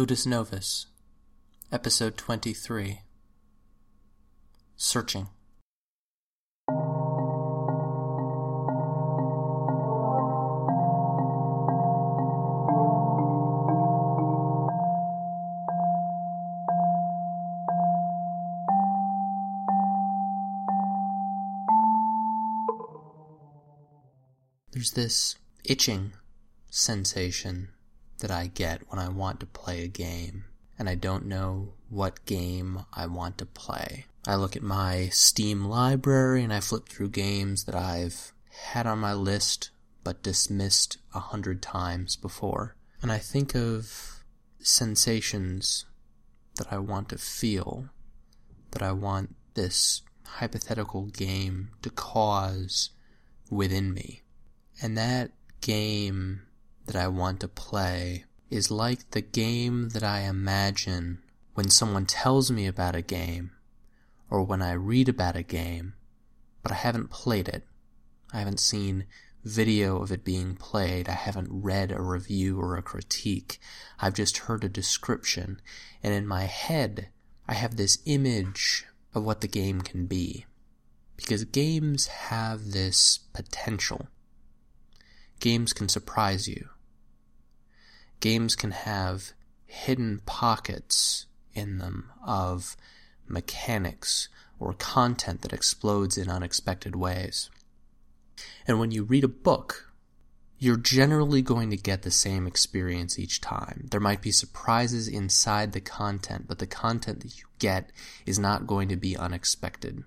Ludus Novus, Episode 23 Searching. There's this itching sensation that I get when I want to play a game, and I don't know what game I want to play. I look at my Steam library and I flip through games that I've had on my list but dismissed a hundred times before. And I think of sensations that I want to feel, that I want this hypothetical game to cause within me. And that game that I want to play is like the game that I imagine when someone tells me about a game or when I read about a game, but I haven't played it. I haven't seen video of it being played. I haven't read a review or a critique. I've just heard a description, and in my head, I have this image of what the game can be. Because games have this potential. Games can surprise you. Games can have hidden pockets in them of mechanics or content that explodes in unexpected ways. And when you read a book, you're generally going to get the same experience each time. There might be surprises inside the content, but the content that you get is not going to be unexpected.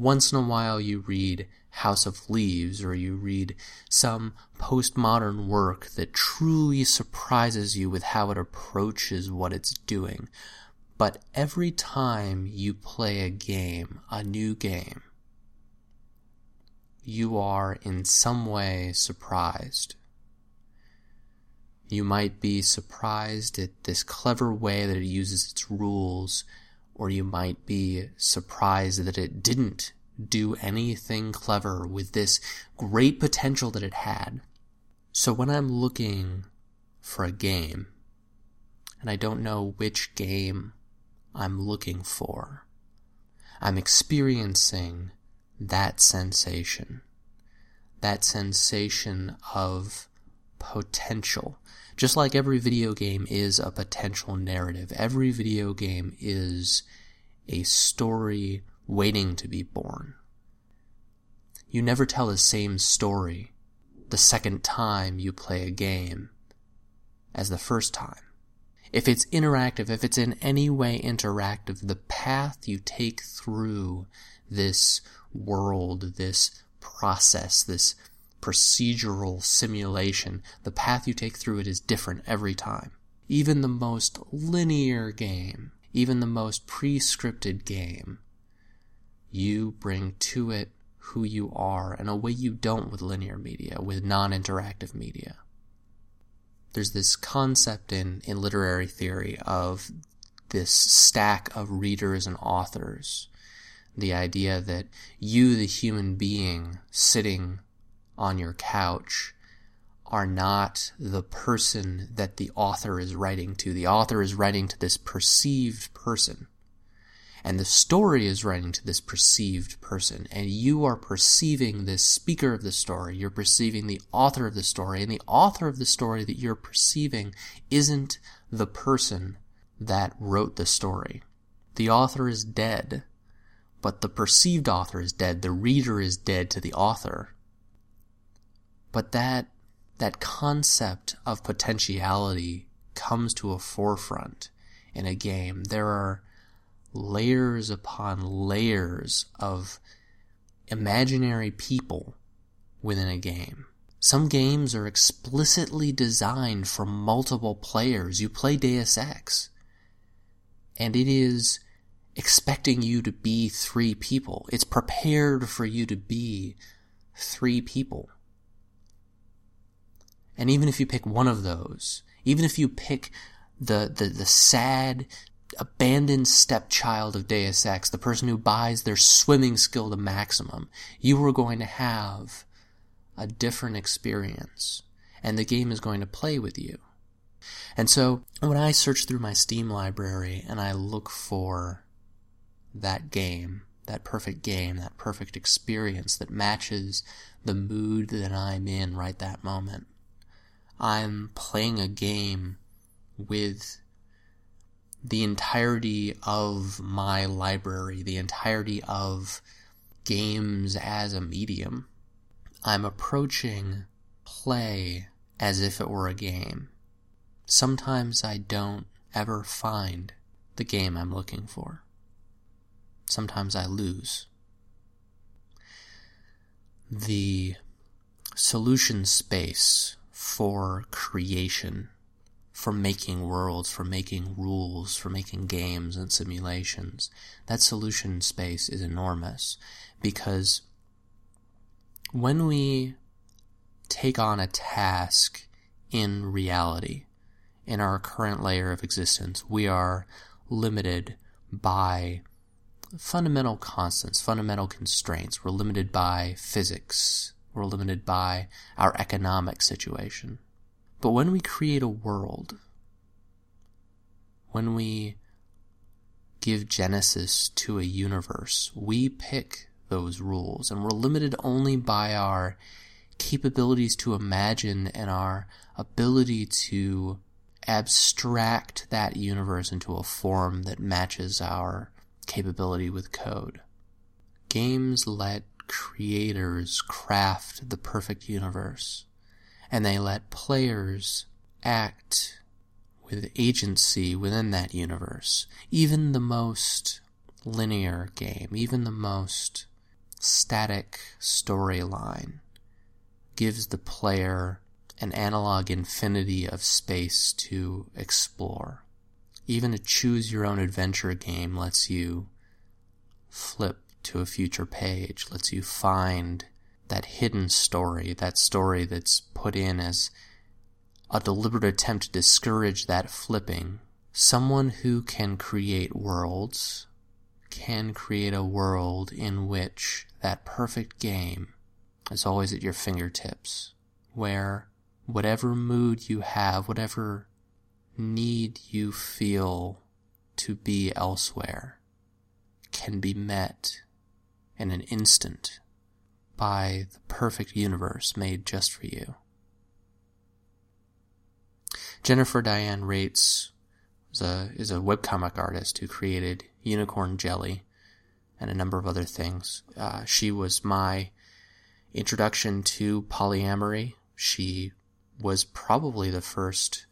Once in a while you read House of Leaves or you read some postmodern work that truly surprises you with how it approaches what it's doing. But every time you play a game, a new game, you are in some way surprised. You might be surprised at this clever way that it uses its rules, or you might be surprised that it didn't do anything clever with this great potential that it had. So when I'm looking for a game, and I don't know which game I'm looking for, I'm experiencing that sensation. That sensation of potential. Just like every video game is a potential narrative, every video game is a story waiting to be born. You never tell the same story the second time you play a game as the first time. If it's interactive, if it's in any way interactive, the path you take through this world, this process, this procedural simulation, the path you take through it is different every time. Even the most linear game, even the most pre-scripted game, you bring to it who you are in a way you don't with linear media, with non-interactive media. There's this concept in, in literary theory of this stack of readers and authors. The idea that you, the human being, sitting on your couch, are not the person that the author is writing to. The author is writing to this perceived person and the story is writing to this perceived person, and you are perceiving this speaker of the story, you're perceiving the author of the story, and the author of the story that you're perceiving isn't the person that wrote the story. The author is dead, but the perceived author is dead, the reader is dead to the author. But that, that concept of potentiality comes to a forefront in a game. There are layers upon layers of imaginary people within a game. Some games are explicitly designed for multiple players. You play Deus Ex, and it is expecting you to be three people. It's prepared for you to be three people. And even if you pick one of those, even if you pick the, the, the sad, abandoned stepchild of Deus Ex, the person who buys their swimming skill to maximum, you are going to have a different experience. And the game is going to play with you. And so when I search through my Steam library and I look for that game, that perfect game, that perfect experience that matches the mood that I'm in right that moment, I'm playing a game with the entirety of my library, the entirety of games as a medium. I'm approaching play as if it were a game. Sometimes I don't ever find the game I'm looking for. Sometimes I lose. The solution space for creation, for making worlds, for making rules, for making games and simulations, that solution space is enormous because when we take on a task in reality, in our current layer of existence, we are limited by fundamental constants, fundamental constraints. We're limited by physics. We're limited by our economic situation. But when we create a world, when we give genesis to a universe, we pick those rules, and we're limited only by our capabilities to imagine and our ability to abstract that universe into a form that matches our capability with code. Games let creators craft the perfect universe, and they let players act with agency within that universe. Even the most linear game, even the most static storyline gives the player an analog infinity of space to explore. Even a choose your own adventure game lets you flip to a future page, lets you find that hidden story, that story that's put in as a deliberate attempt to discourage that flipping. Someone who can create worlds can create a world in which that perfect game is always at your fingertips, where whatever mood you have, whatever need you feel to be elsewhere, can be met in an instant by the perfect universe made just for you. Jennifer Diane Reitz is a, is a webcomic artist who created Unicorn Jelly and a number of other things. Uh, she was my introduction to polyamory. She was probably the first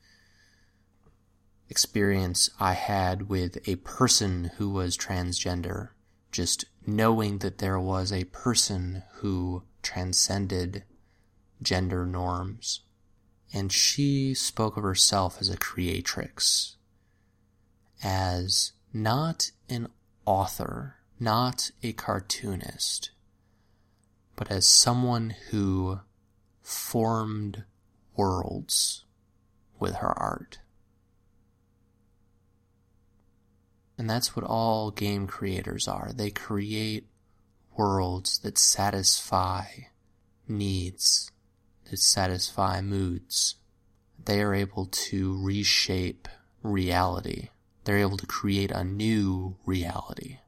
experience I had with a person who was transgender. Just knowing that there was a person who transcended gender norms. And she spoke of herself as a creatrix, as not an author, not a cartoonist, but as someone who formed worlds with her art. And that's what all game creators are. They create worlds that satisfy needs, that satisfy moods. They are able to reshape reality. They're able to create a new reality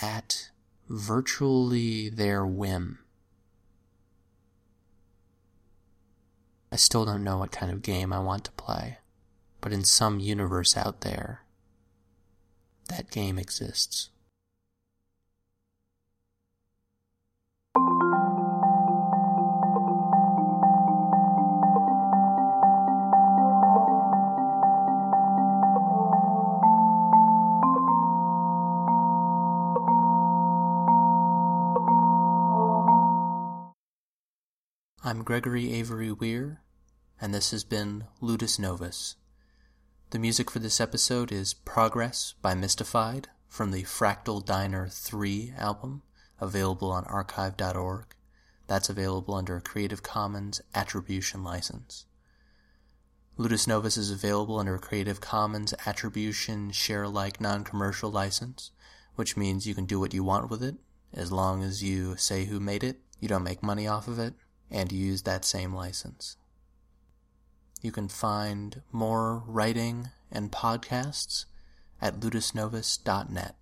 at virtually their whim. I still don't know what kind of game I want to play, but in some universe out there, that game exists. I'm Gregory Avery Weir, and this has been Ludus Novus. The music for this episode is Progress by Mystified from the Fractal Diner 3 album, available on archive.org. That's available under a Creative Commons Attribution license. Ludus Novus is available under a Creative Commons Attribution Share Alike Non Commercial license, which means you can do what you want with it as long as you say who made it, you don't make money off of it, and use that same license. You can find more writing and podcasts at ludusnovus.net.